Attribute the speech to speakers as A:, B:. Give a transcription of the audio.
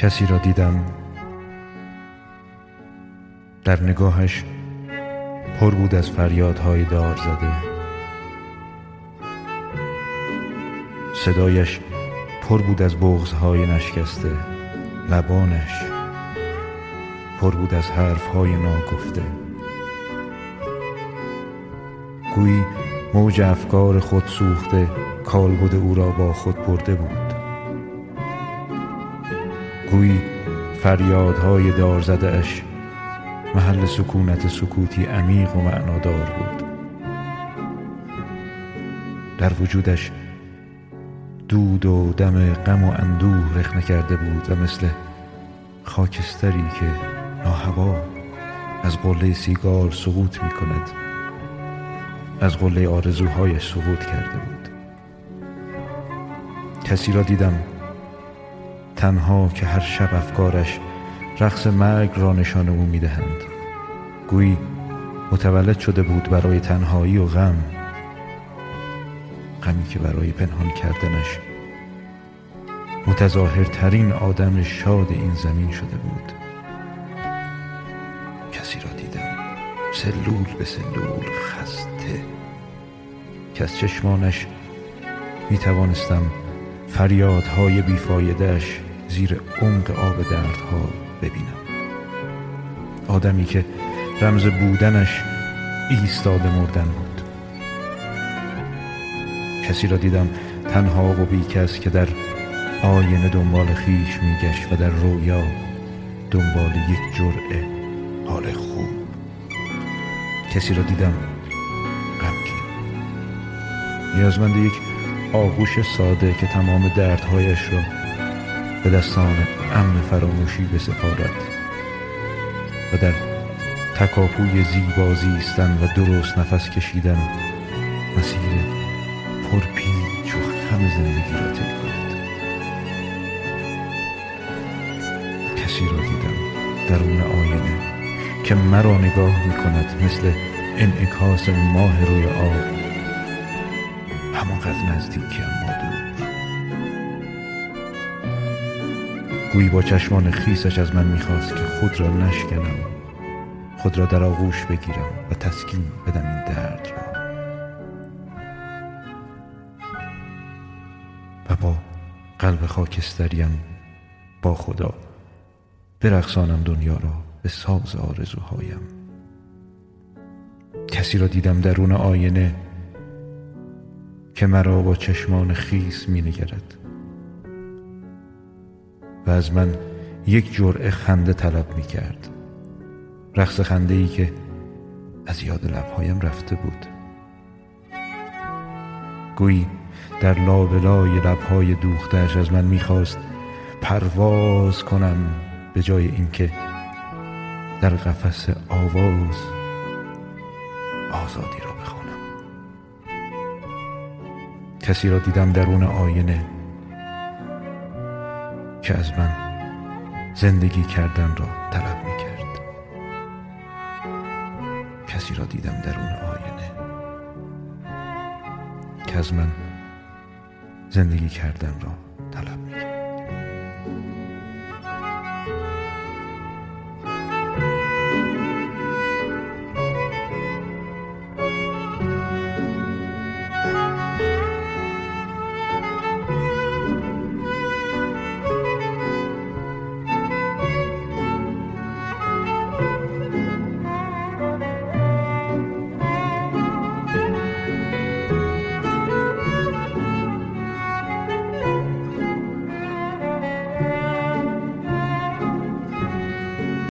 A: کسی را دیدم. در نگاهش پر بود از فریادهای دار زده صدایش پر بود از بغزهای نشکسته. لبانش پر بود از حرفهای ناگفته. گویی موج افکار خود سوخته کالبد او را با خود برده بود. گویی فریادهای دار زده اش محل سکونت سکوتی عمیق و معنادار بود. در وجودش دود و دم غم و اندوه رخنه کرده بود و مثل خاکستری که ناهوا از قله سیگار سقوط می کند از قله آرزوهایش سقوط کرده بود. کسی را دیدم تنها که هر شب افکارش رقص مرگ را نشان او می‌دهند. گویی متولد شده بود برای تنهایی و غم. غمی که برای پنهان کردنش متظاهرترین آدم شاد این زمین شده بود. کسی را دیدم سلول به سلول خسته. که از چشمانش می توانستم فریادهای بیفایدهش زیر عمق آب دردها ببینم. آدمی که رمز بودنش ایستاده مردن بود. کسی را دیدم تنها و بیکس که در آینه دنبال خیش میگشت و در رویا دنبال یک جرعه حال خوب. کسی را دیدم غمگین. نیازمند یک آغوش ساده که تمام دردهایش را به دستان امن فراموشی بسپارد و در تکاپوی زیبا زیستن و درست نفس کشیدن مسیر پرپیچ و خم زندگی را طی کند. کسی را دیدم درون آینه که مرا نگاه می کند مثل انعکاس ماه روی آب. همانقدر نزدیکی اما دور گویی با چشمان خیسش از من می‌خواست که خود را نشکنم. خود را در آغوش بگیرم و تسکین بدم این درد را. و با قلب خاکستریم با خدا برقصانم دنیا را به ساز آرزوهایم. کسی را دیدم درون آینه که مرا با چشمان خیس می نگرد و از من یک جرعه خنده طلب می کرد رقص خنده ای که از یاد لبهایم رفته بود. گویی در لابلای لبهای دوختش از من می‌خواست پرواز کنم به جای اینکه در قفس آواز آزادی را بخوانم. کسی را دیدم درون آینه که از من زندگی کردن را طلب می کرد کسی را دیدم درون آینه. که از من زندگی کردن را طلب می کرد